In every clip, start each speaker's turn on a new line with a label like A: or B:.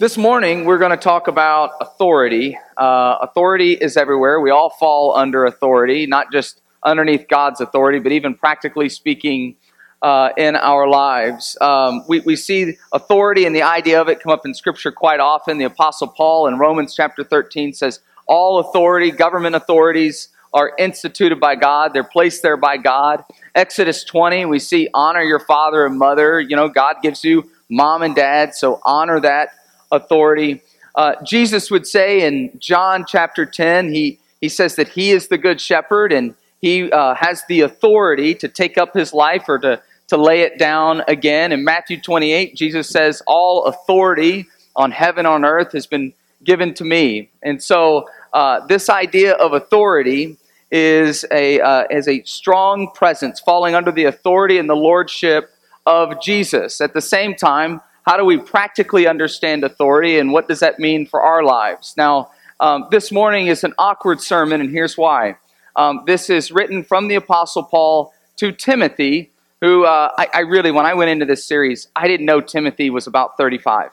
A: This morning, we're going to talk about authority. Uh, authority is everywhere. We all fall under authority, not just underneath God's authority, but even practically speaking uh, in our lives. Um, we, we see authority and the idea of it come up in Scripture quite often. The Apostle Paul in Romans chapter 13 says, All authority, government authorities, are instituted by God, they're placed there by God. Exodus 20, we see honor your father and mother. You know, God gives you mom and dad, so honor that authority. Uh, Jesus would say in John chapter 10, he, he says that he is the good shepherd and he uh, has the authority to take up his life or to, to lay it down again. In Matthew 28, Jesus says, All authority on heaven on earth has been given to me. And so, uh, this idea of authority is a, uh, is a strong presence falling under the authority and the lordship of Jesus. At the same time, how do we practically understand authority and what does that mean for our lives? Now, um, this morning is an awkward sermon, and here's why. Um, this is written from the Apostle Paul to Timothy, who uh, I, I really, when I went into this series, I didn't know Timothy was about 35.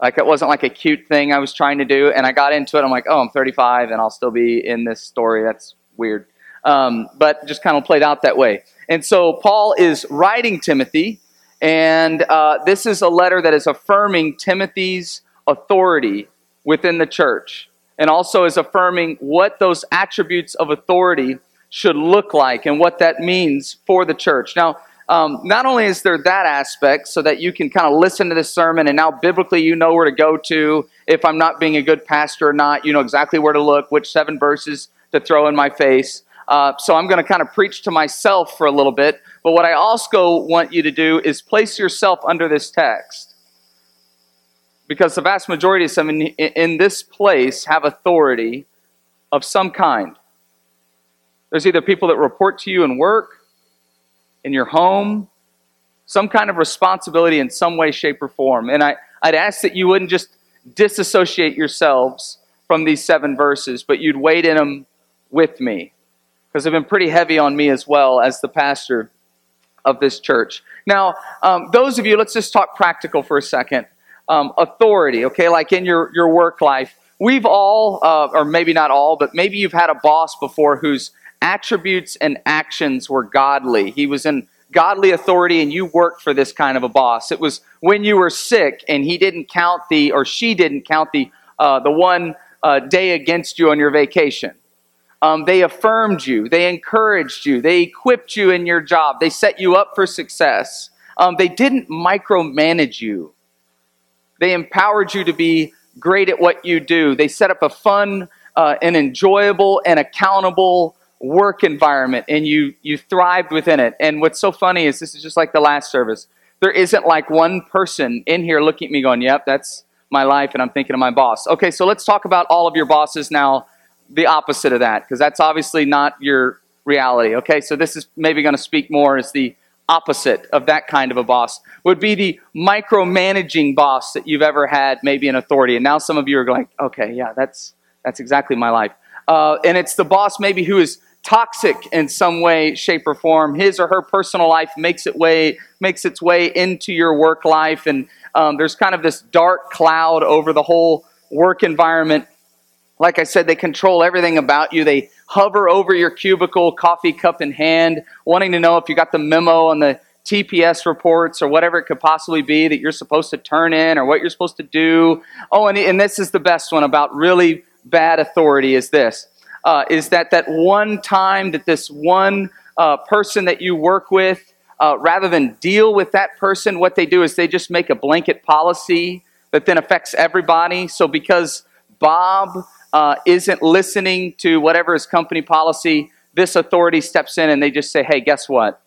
A: Like it wasn't like a cute thing I was trying to do, and I got into it. I'm like, oh, I'm 35, and I'll still be in this story. That's weird, um, but just kind of played out that way. And so Paul is writing Timothy, and uh, this is a letter that is affirming Timothy's authority within the church, and also is affirming what those attributes of authority should look like and what that means for the church. Now, um, not only is there that aspect so that you can kind of listen to this sermon and now biblically you know where to go to if I'm not being a good pastor or not, you know exactly where to look, which seven verses to throw in my face. Uh, so I'm going to kind of preach to myself for a little bit. But what I also want you to do is place yourself under this text. Because the vast majority of some in, in this place have authority of some kind. There's either people that report to you in work, in your home, some kind of responsibility in some way, shape, or form. And I, I'd ask that you wouldn't just disassociate yourselves from these seven verses, but you'd wait in them with me. Because they've been pretty heavy on me as well as the pastor of this church. Now, um, those of you, let's just talk practical for a second. Um, authority, okay, like in your, your work life. We've all, uh, or maybe not all, but maybe you've had a boss before whose attributes and actions were godly. He was in godly authority and you worked for this kind of a boss. It was when you were sick and he didn't count the, or she didn't count the, uh, the one uh, day against you on your vacation. Um, they affirmed you, they encouraged you, they equipped you in your job, they set you up for success. Um, they didn't micromanage you, they empowered you to be great at what you do. They set up a fun uh, and enjoyable and accountable work environment and you you thrived within it. And what's so funny is this is just like the last service. There isn't like one person in here looking at me going, "Yep, that's my life," and I'm thinking of my boss. Okay, so let's talk about all of your bosses now. The opposite of that, because that's obviously not your reality. Okay, so this is maybe going to speak more as the opposite of that kind of a boss would be the micromanaging boss that you've ever had maybe an authority and now some of you are like okay yeah that's that's exactly my life uh, and it's the boss maybe who is toxic in some way, shape, or form. His or her personal life makes it way makes its way into your work life, and um, there's kind of this dark cloud over the whole work environment. Like I said, they control everything about you. They hover over your cubicle, coffee cup in hand, wanting to know if you got the memo on the TPS reports or whatever it could possibly be that you're supposed to turn in or what you're supposed to do. Oh, and, and this is the best one about really bad authority is this uh, is that that one time that this one uh, person that you work with, uh, rather than deal with that person, what they do is they just make a blanket policy that then affects everybody. So because Bob uh, isn't listening to whatever his company policy, this authority steps in and they just say, hey, guess what?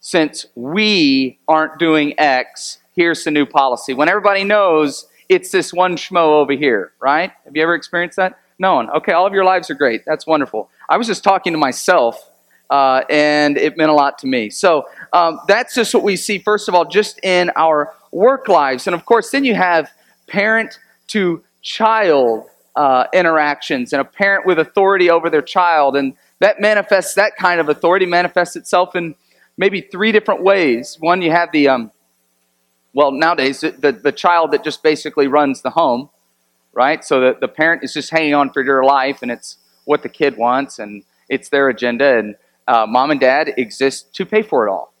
A: Since we aren't doing X, here's the new policy. When everybody knows it's this one schmo over here, right? Have you ever experienced that? No one. Okay, all of your lives are great. That's wonderful. I was just talking to myself, uh, and it meant a lot to me. So um, that's just what we see, first of all, just in our work lives. And of course, then you have parent to child uh, interactions and a parent with authority over their child. And that manifests, that kind of authority manifests itself in maybe three different ways. One, you have the, um, well, nowadays, the, the child that just basically runs the home, right? So the, the parent is just hanging on for dear life, and it's what the kid wants, and it's their agenda, and uh, mom and dad exist to pay for it all,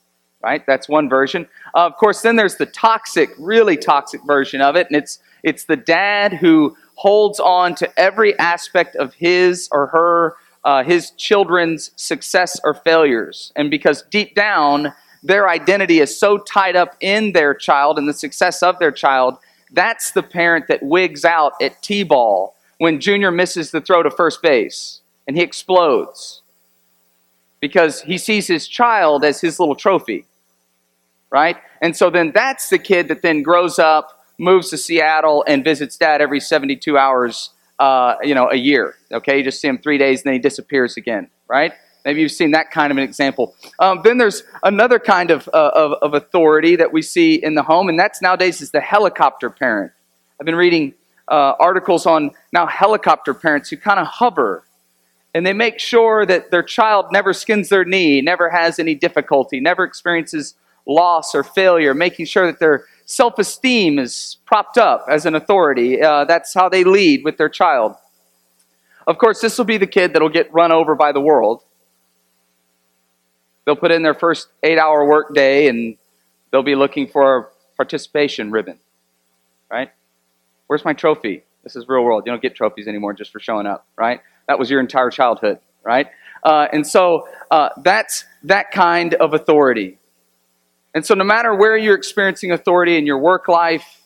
A: right? That's one version. Uh, of course, then there's the toxic, really toxic version of it, and it's it's the dad who holds on to every aspect of his or her uh, his children's success or failures, and because deep down their identity is so tied up in their child and the success of their child, that's the parent that wigs out at T-ball when Junior misses the throw to first base and he explodes because he sees his child as his little trophy, right? And so then that's the kid that then grows up, moves to Seattle, and visits dad every 72 hours, uh, you know, a year. Okay, you just see him three days and then he disappears again, right? Maybe you've seen that kind of an example. Um, then there's another kind of, uh, of, of authority that we see in the home, and that's nowadays is the helicopter parent. I've been reading uh, articles on now helicopter parents who kind of hover and they make sure that their child never skins their knee, never has any difficulty, never experiences loss or failure, making sure that their self esteem is propped up as an authority. Uh, that's how they lead with their child. Of course, this will be the kid that'll get run over by the world. They'll put in their first eight hour work day and they'll be looking for a participation ribbon, right? Where's my trophy? This is real world. You don't get trophies anymore just for showing up, right? That was your entire childhood, right? Uh, and so uh, that's that kind of authority. And so, no matter where you're experiencing authority in your work life,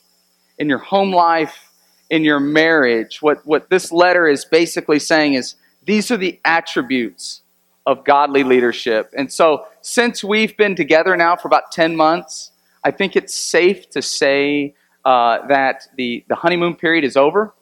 A: in your home life, in your marriage, what, what this letter is basically saying is these are the attributes of godly leadership. And so, since we've been together now for about 10 months, I think it's safe to say uh, that the, the honeymoon period is over.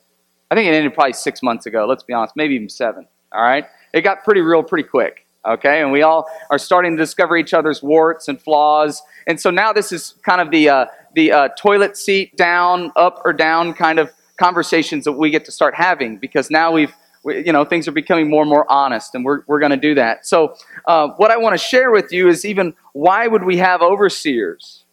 A: I think it ended probably six months ago, let's be honest, maybe even seven. All right? It got pretty real pretty quick. Okay? And we all are starting to discover each other's warts and flaws. And so now this is kind of the, uh, the uh, toilet seat down, up or down kind of conversations that we get to start having because now we've, we, you know, things are becoming more and more honest and we're, we're going to do that. So, uh, what I want to share with you is even why would we have overseers?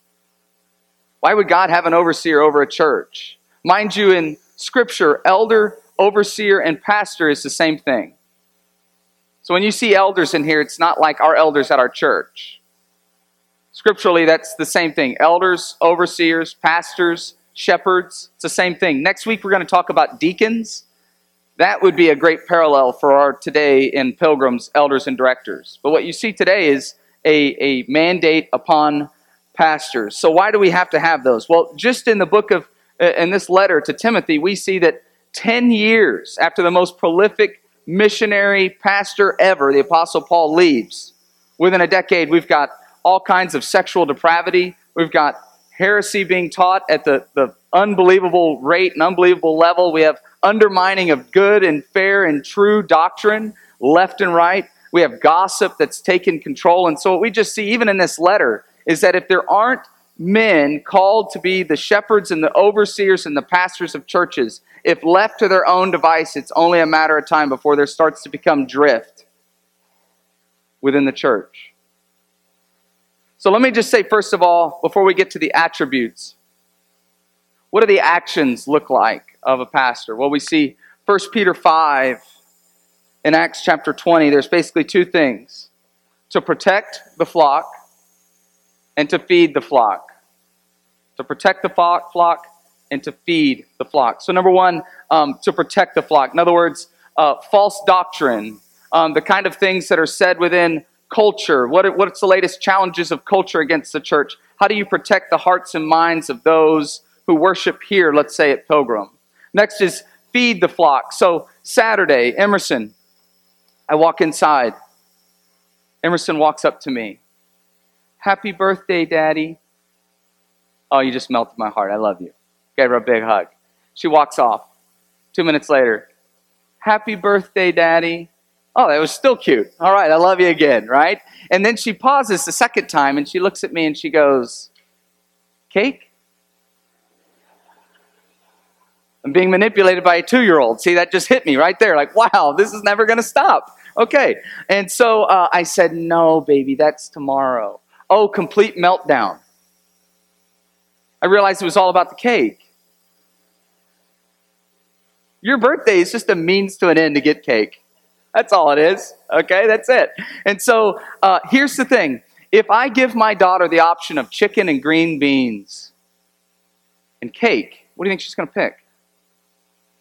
A: Why would God have an overseer over a church? Mind you, in Scripture, elder, overseer, and pastor is the same thing. So when you see elders in here, it's not like our elders at our church. Scripturally, that's the same thing. Elders, overseers, pastors, shepherds, it's the same thing. Next week, we're going to talk about deacons. That would be a great parallel for our today in Pilgrims, elders, and directors. But what you see today is a, a mandate upon pastors. So why do we have to have those? Well, just in the book of in this letter to Timothy, we see that 10 years after the most prolific missionary pastor ever, the Apostle Paul leaves, within a decade, we've got all kinds of sexual depravity. We've got heresy being taught at the, the unbelievable rate and unbelievable level. We have undermining of good and fair and true doctrine left and right. We have gossip that's taken control. And so, what we just see, even in this letter, is that if there aren't men called to be the shepherds and the overseers and the pastors of churches, if left to their own device, it's only a matter of time before there starts to become drift within the church. So let me just say, first of all, before we get to the attributes, what do the actions look like of a pastor? Well, we see 1 Peter 5 in Acts chapter 20, there's basically two things to protect the flock and to feed the flock. To protect the flock and to feed the flock. So, number one, um, to protect the flock. In other words, uh, false doctrine, um, the kind of things that are said within culture. What are, what's the latest challenges of culture against the church? How do you protect the hearts and minds of those who worship here, let's say at Pilgrim? Next is feed the flock. So, Saturday, Emerson, I walk inside. Emerson walks up to me. Happy birthday, Daddy. Oh, you just melted my heart. I love you. Gave her a big hug. She walks off. Two minutes later, Happy birthday, Daddy. Oh, that was still cute. All right, I love you again, right? And then she pauses the second time and she looks at me and she goes, Cake? I'm being manipulated by a two year old. See, that just hit me right there. Like, wow, this is never going to stop. Okay. And so uh, I said, No, baby, that's tomorrow. Oh, complete meltdown. I realized it was all about the cake. Your birthday is just a means to an end to get cake. That's all it is. Okay, that's it. And so uh, here's the thing if I give my daughter the option of chicken and green beans and cake, what do you think she's going to pick?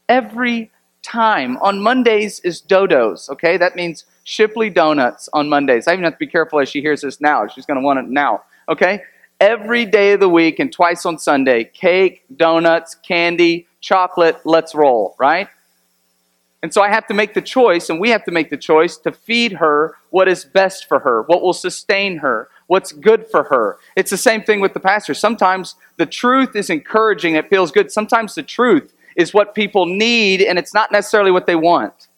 A: Every time. On Mondays is Dodos, okay? That means Shipley Donuts on Mondays. I even have to be careful as she hears this now. She's going to want it now, okay? Every day of the week and twice on Sunday, cake, donuts, candy, chocolate, let's roll, right? And so I have to make the choice, and we have to make the choice to feed her what is best for her, what will sustain her, what's good for her. It's the same thing with the pastor. Sometimes the truth is encouraging, it feels good. Sometimes the truth is what people need, and it's not necessarily what they want.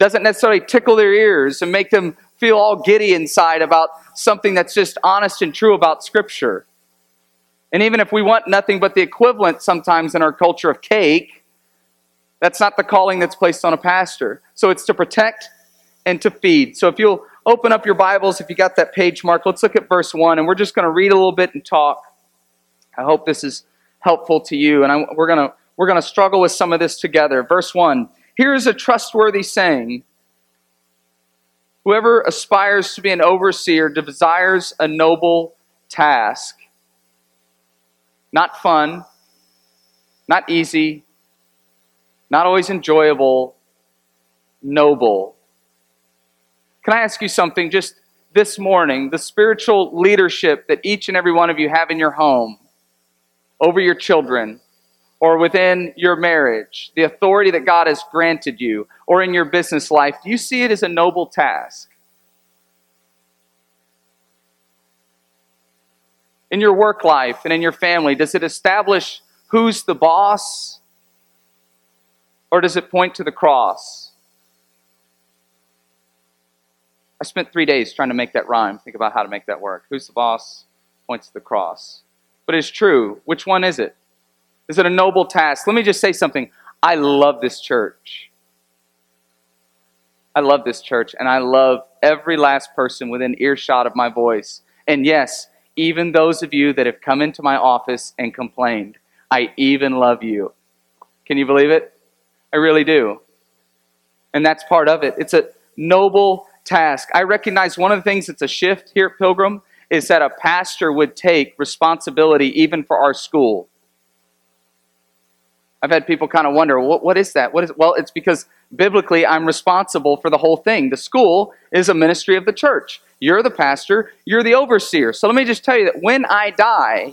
A: Doesn't necessarily tickle their ears and make them feel all giddy inside about something that's just honest and true about Scripture. And even if we want nothing but the equivalent sometimes in our culture of cake, that's not the calling that's placed on a pastor. So it's to protect and to feed. So if you'll open up your Bibles, if you got that page mark, let's look at verse 1, and we're just going to read a little bit and talk. I hope this is helpful to you, and I, we're going to we're going to struggle with some of this together. Verse 1 Here is a trustworthy saying Whoever aspires to be an overseer desires a noble task. Not fun, not easy, not always enjoyable, noble. Can I ask you something just this morning? The spiritual leadership that each and every one of you have in your home, over your children, or within your marriage, the authority that God has granted you, or in your business life, do you see it as a noble task? In your work life and in your family, does it establish who's the boss or does it point to the cross? I spent three days trying to make that rhyme, think about how to make that work. Who's the boss? Points to the cross. But it's true. Which one is it? Is it a noble task? Let me just say something. I love this church. I love this church, and I love every last person within earshot of my voice. And yes, even those of you that have come into my office and complained, I even love you. Can you believe it? I really do. And that's part of it. It's a noble task. I recognize one of the things that's a shift here at Pilgrim is that a pastor would take responsibility even for our school. I've had people kind of wonder, what, what is that? What is well, it's because biblically I'm responsible for the whole thing. The school is a ministry of the church. You're the pastor, you're the overseer. So let me just tell you that when I die,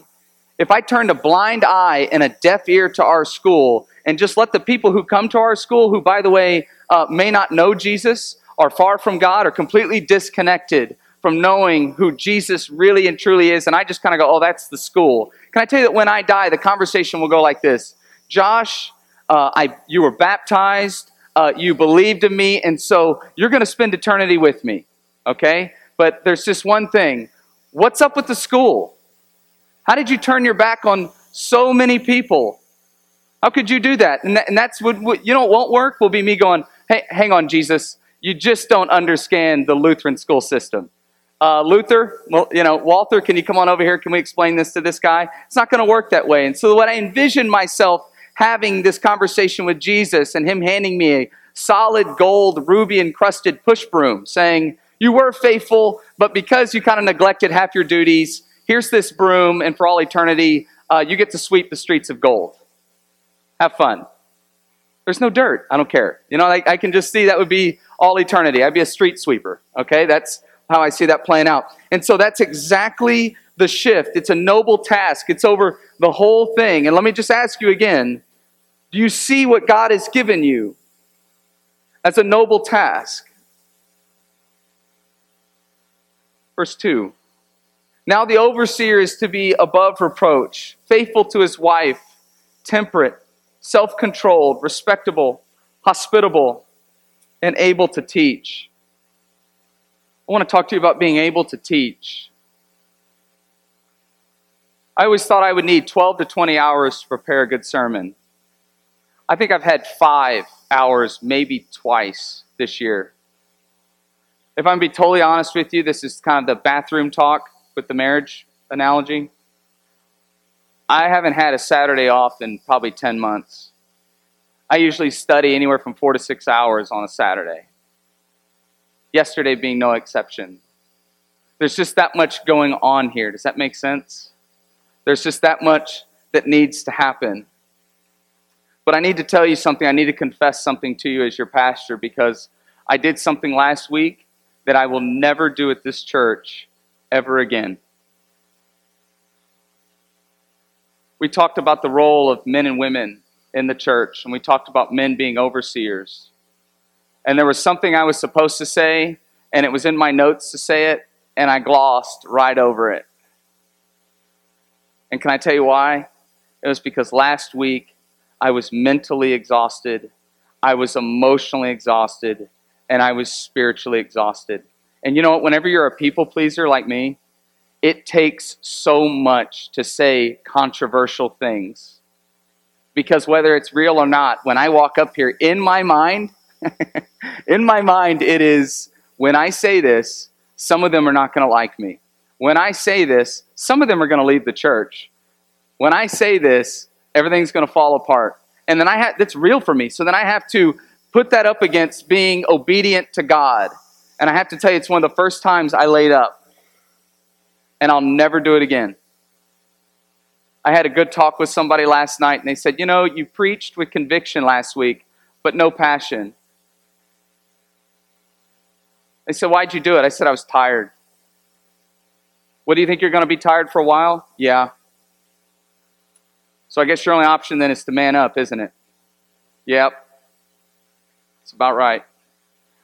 A: if I turned a blind eye and a deaf ear to our school and just let the people who come to our school, who, by the way, uh, may not know Jesus, are far from God, are completely disconnected from knowing who Jesus really and truly is, and I just kind of go, oh, that's the school. Can I tell you that when I die, the conversation will go like this Josh, uh, I, you were baptized, uh, you believed in me, and so you're going to spend eternity with me, okay? But there's just one thing what's up with the school? How did you turn your back on so many people? How could you do that? And, that, and that's what, what, you know, won't work will be me going, hey, hang on, Jesus. You just don't understand the Lutheran school system. Uh, Luther, well, you know, Walther, can you come on over here? Can we explain this to this guy? It's not going to work that way. And so, what I envision myself having this conversation with Jesus and him handing me a solid gold, ruby encrusted push broom saying, You were faithful, but because you kind of neglected half your duties, here's this broom, and for all eternity, uh, you get to sweep the streets of gold. Have fun. There's no dirt. I don't care. You know, I, I can just see that would be all eternity. I'd be a street sweeper. Okay, that's how I see that playing out. And so that's exactly the shift. It's a noble task. It's over the whole thing. And let me just ask you again do you see what God has given you as a noble task? Verse 2 now the overseer is to be above reproach, faithful to his wife, temperate, self controlled, respectable, hospitable, and able to teach. I want to talk to you about being able to teach. I always thought I would need 12 to 20 hours to prepare a good sermon. I think I've had five hours, maybe twice this year. If I'm to be totally honest with you, this is kind of the bathroom talk with the marriage analogy. I haven't had a Saturday off in probably 10 months. I usually study anywhere from four to six hours on a Saturday. Yesterday being no exception. There's just that much going on here. Does that make sense? There's just that much that needs to happen. But I need to tell you something. I need to confess something to you as your pastor because I did something last week that I will never do at this church ever again. We talked about the role of men and women in the church, and we talked about men being overseers. And there was something I was supposed to say, and it was in my notes to say it, and I glossed right over it. And can I tell you why? It was because last week I was mentally exhausted, I was emotionally exhausted, and I was spiritually exhausted. And you know what? Whenever you're a people pleaser like me, it takes so much to say controversial things. Because whether it's real or not, when I walk up here, in my mind, in my mind, it is when I say this, some of them are not going to like me. When I say this, some of them are going to leave the church. When I say this, everything's going to fall apart. And then I have, that's real for me. So then I have to put that up against being obedient to God. And I have to tell you, it's one of the first times I laid up and I'll never do it again. I had a good talk with somebody last night, and they said, You know, you preached with conviction last week, but no passion. They said, Why'd you do it? I said, I was tired. What do you think you're going to be tired for a while? Yeah. So I guess your only option then is to man up, isn't it? Yep. It's about right.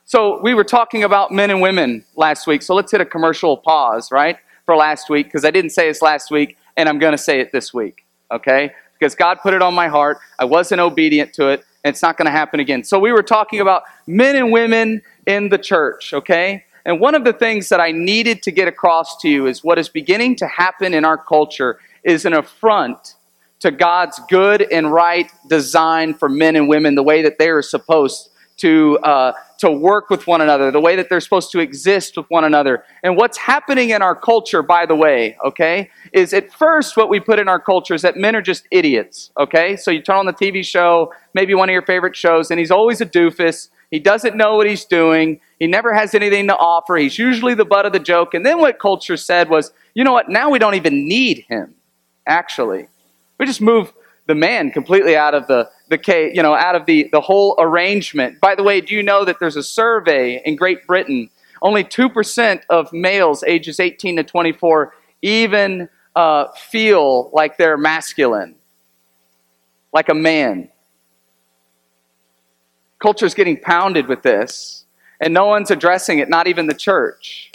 A: So we were talking about men and women last week, so let's hit a commercial pause, right? for last week because I didn't say this last week, and I'm going to say it this week, okay? Because God put it on my heart. I wasn't obedient to it, and it's not going to happen again. So we were talking about men and women in the church, okay? And one of the things that I needed to get across to you is what is beginning to happen in our culture is an affront to God's good and right design for men and women, the way that they are supposed to, uh, to work with one another, the way that they're supposed to exist with one another. And what's happening in our culture, by the way, okay, is at first what we put in our culture is that men are just idiots, okay? So you turn on the TV show, maybe one of your favorite shows, and he's always a doofus. He doesn't know what he's doing. He never has anything to offer. He's usually the butt of the joke. And then what culture said was, you know what, now we don't even need him, actually. We just move the man completely out of the, the you know, out of the, the whole arrangement. By the way, do you know that there's a survey in Great Britain? Only 2% of males ages 18 to 24 even uh, feel like they're masculine, like a man. Culture's getting pounded with this, and no one's addressing it, not even the church.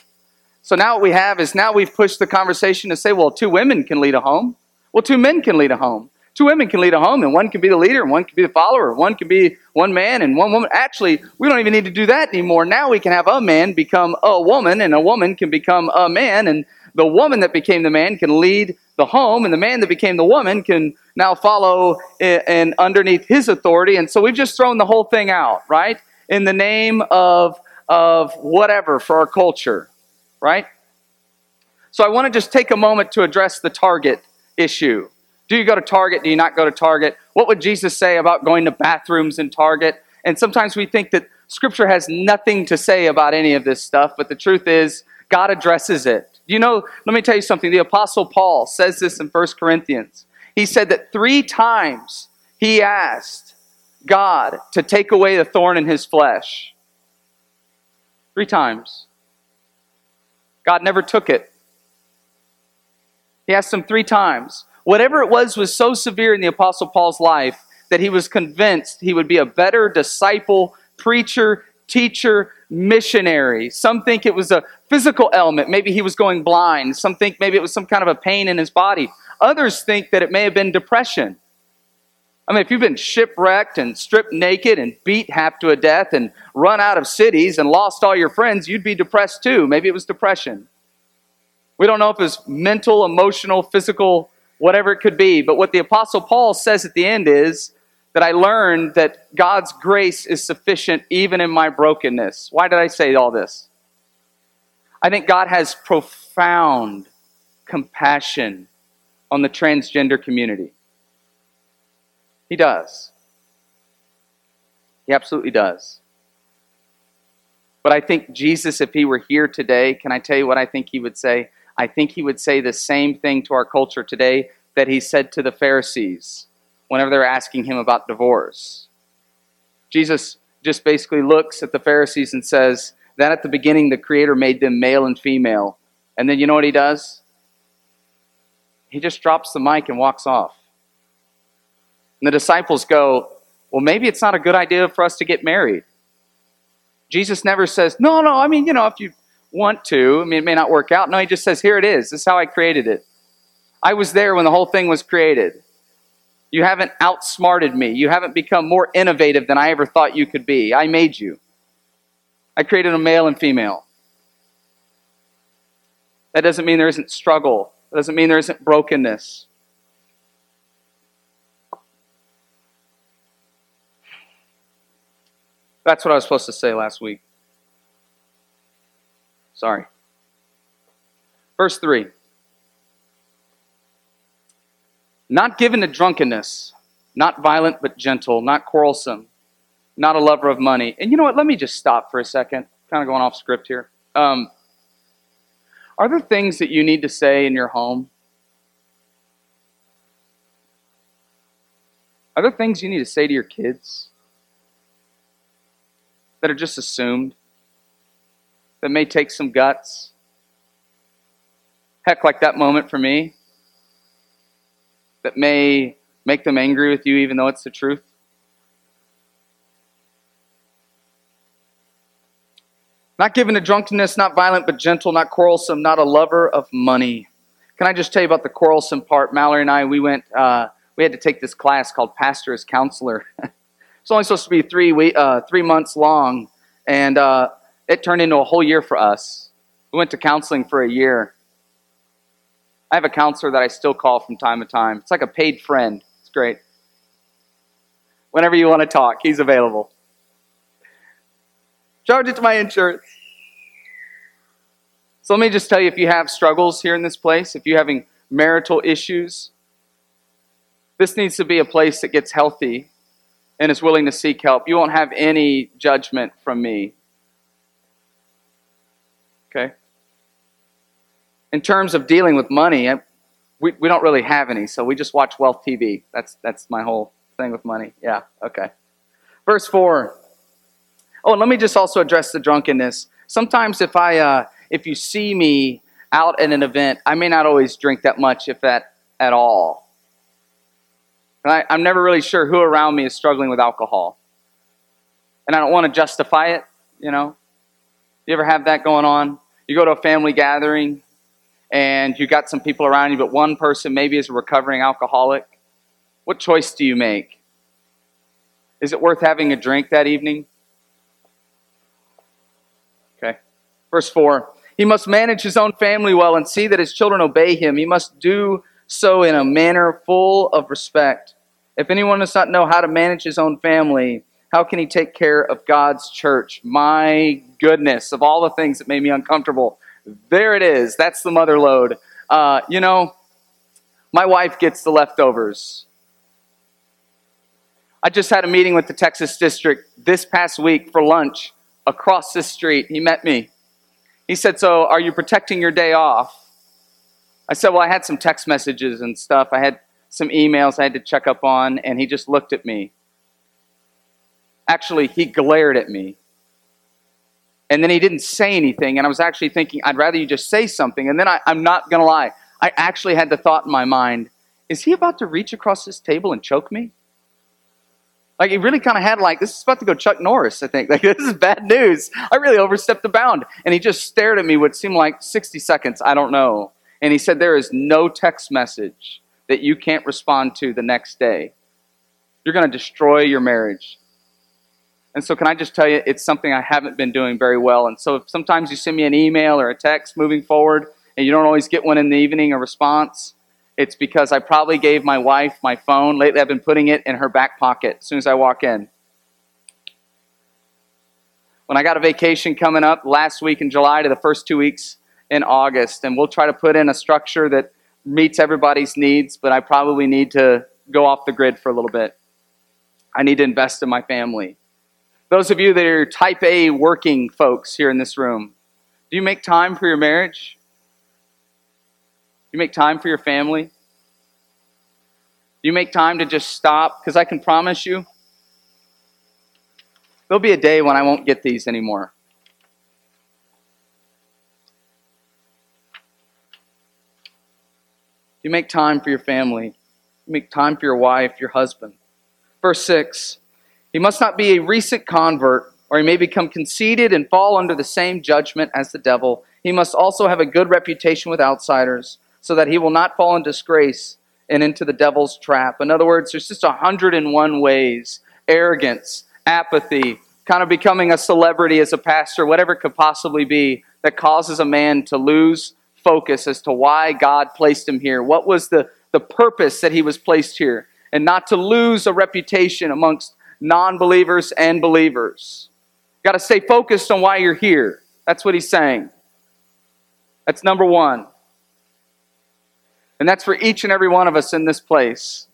A: So now what we have is now we've pushed the conversation to say, well, two women can lead a home. Well, two men can lead a home. Two women can lead a home, and one can be the leader, and one can be the follower. One can be one man and one woman. Actually, we don't even need to do that anymore. Now we can have a man become a woman, and a woman can become a man, and the woman that became the man can lead the home, and the man that became the woman can now follow and underneath his authority. And so we've just thrown the whole thing out, right? In the name of of whatever for our culture, right? So I want to just take a moment to address the target issue. Do you go to Target? Do you not go to Target? What would Jesus say about going to bathrooms in Target? And sometimes we think that Scripture has nothing to say about any of this stuff, but the truth is, God addresses it. You know, let me tell you something. The Apostle Paul says this in 1 Corinthians. He said that three times he asked God to take away the thorn in his flesh. Three times. God never took it. He asked him three times. Whatever it was was so severe in the Apostle Paul's life that he was convinced he would be a better disciple, preacher, teacher, missionary. Some think it was a physical ailment. Maybe he was going blind. Some think maybe it was some kind of a pain in his body. Others think that it may have been depression. I mean, if you've been shipwrecked and stripped naked and beat half to a death and run out of cities and lost all your friends, you'd be depressed too. Maybe it was depression. We don't know if it's mental, emotional, physical whatever it could be. But what the Apostle Paul says at the end is that I learned that God's grace is sufficient even in my brokenness. Why did I say all this? I think God has profound compassion on the transgender community. He does. He absolutely does. But I think Jesus, if he were here today, can I tell you what I think he would say? I think he would say the same thing to our culture today that he said to the Pharisees whenever they're asking him about divorce. Jesus just basically looks at the Pharisees and says that at the beginning the Creator made them male and female. And then you know what he does? He just drops the mic and walks off. And the disciples go, Well, maybe it's not a good idea for us to get married. Jesus never says, No, no, I mean, you know, if you want to, I mean, it may not work out. No, he just says, Here it is. This is how I created it. I was there when the whole thing was created. You haven't outsmarted me. You haven't become more innovative than I ever thought you could be. I made you. I created a male and female. That doesn't mean there isn't struggle. That doesn't mean there isn't brokenness. That's what I was supposed to say last week. Sorry. Verse 3 Not given to drunkenness, not violent but gentle, not quarrelsome, not a lover of money. And you know what? Let me just stop for a second. Kind of going off script here. Um, are there things that you need to say in your home? Are there things you need to say to your kids that are just assumed? That may take some guts? Heck, like that moment for me that may make them angry with you even though it's the truth? Not given to drunkenness, not violent, but gentle, not quarrelsome, not a lover of money. Can I just tell you about the quarrelsome part? Mallory and I, we went, uh, we had to take this class called Pastor as Counselor. it's only supposed to be three, week, uh, three months long, and uh, it turned into a whole year for us. We went to counseling for a year. I have a counselor that I still call from time to time. It's like a paid friend. It's great. Whenever you want to talk, he's available. Charge it to my insurance. So let me just tell you if you have struggles here in this place, if you're having marital issues, this needs to be a place that gets healthy and is willing to seek help. You won't have any judgment from me. Okay? In terms of dealing with money, we, we don't really have any, so we just watch Wealth TV. That's, that's my whole thing with money. Yeah, okay. Verse 4. Oh, and let me just also address the drunkenness. Sometimes if I uh, if you see me out at an event, I may not always drink that much, if that at all. And I, I'm never really sure who around me is struggling with alcohol. And I don't want to justify it, you know. You ever have that going on? You go to a family gathering and you got some people around you, but one person maybe is a recovering alcoholic. What choice do you make? Is it worth having a drink that evening? Okay. Verse 4 He must manage his own family well and see that his children obey him. He must do so in a manner full of respect. If anyone does not know how to manage his own family, how can he take care of God's church? My goodness, of all the things that made me uncomfortable, there it is. That's the mother lode. Uh, you know, my wife gets the leftovers. I just had a meeting with the Texas district this past week for lunch across the street. He met me. He said, So are you protecting your day off? I said, Well, I had some text messages and stuff. I had some emails I had to check up on, and he just looked at me. Actually, he glared at me. And then he didn't say anything, and I was actually thinking, I'd rather you just say something. And then I, I'm not going to lie, I actually had the thought in my mind, is he about to reach across this table and choke me? Like he really kind of had like this is about to go Chuck Norris. I think like this is bad news. I really overstepped the bound, and he just stared at me what seemed like 60 seconds. I don't know. And he said, "There is no text message that you can't respond to the next day. You're going to destroy your marriage." And so, can I just tell you, it's something I haven't been doing very well. And so, if sometimes you send me an email or a text moving forward, and you don't always get one in the evening, a response, it's because I probably gave my wife my phone. Lately, I've been putting it in her back pocket as soon as I walk in. When I got a vacation coming up last week in July to the first two weeks in August, and we'll try to put in a structure that meets everybody's needs, but I probably need to go off the grid for a little bit. I need to invest in my family. Those of you that are type A working folks here in this room, do you make time for your marriage? Do you make time for your family? Do you make time to just stop? Because I can promise you, there'll be a day when I won't get these anymore. Do you make time for your family. You make time for your wife, your husband. Verse 6 He must not be a recent convert, or he may become conceited and fall under the same judgment as the devil. He must also have a good reputation with outsiders, so that he will not fall in disgrace and into the devil's trap. In other words, there's just 101 ways arrogance, apathy, kind of becoming a celebrity as a pastor, whatever it could possibly be, that causes a man to lose focus as to why God placed him here. What was the, the purpose that he was placed here? And not to lose a reputation amongst non believers and believers. Got to stay focused on why you're here. That's what he's saying. That's number one. And that's for each and every one of us in this place.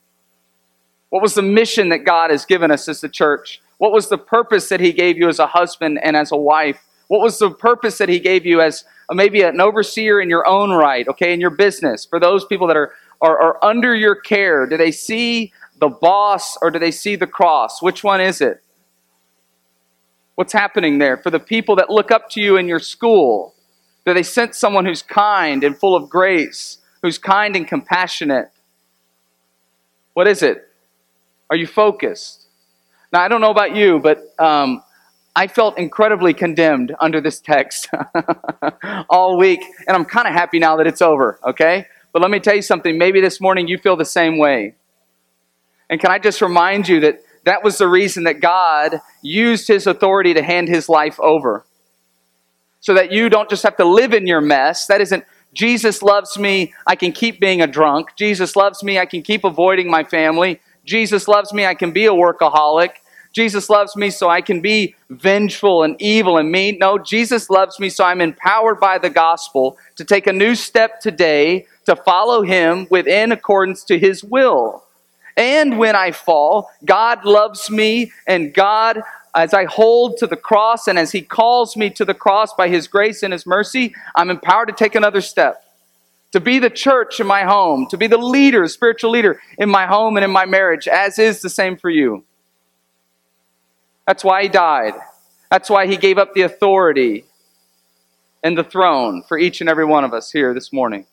A: What was the mission that God has given us as the church? What was the purpose that He gave you as a husband and as a wife? What was the purpose that He gave you as maybe an overseer in your own right, okay, in your business? For those people that are, are, are under your care, do they see the boss or do they see the cross? Which one is it? What's happening there? For the people that look up to you in your school, do they sense someone who's kind and full of grace, who's kind and compassionate? What is it? Are you focused? Now, I don't know about you, but um, I felt incredibly condemned under this text all week, and I'm kind of happy now that it's over, okay? But let me tell you something. Maybe this morning you feel the same way. And can I just remind you that that was the reason that God used his authority to hand his life over? So that you don't just have to live in your mess. That isn't Jesus loves me, I can keep being a drunk. Jesus loves me, I can keep avoiding my family. Jesus loves me, I can be a workaholic. Jesus loves me so I can be vengeful and evil and mean. No, Jesus loves me so I'm empowered by the gospel to take a new step today to follow him within accordance to his will. And when I fall, God loves me and God as I hold to the cross and as He calls me to the cross by His grace and His mercy, I'm empowered to take another step to be the church in my home, to be the leader, spiritual leader in my home and in my marriage, as is the same for you. That's why he died. That's why he gave up the authority and the throne for each and every one of us here this morning.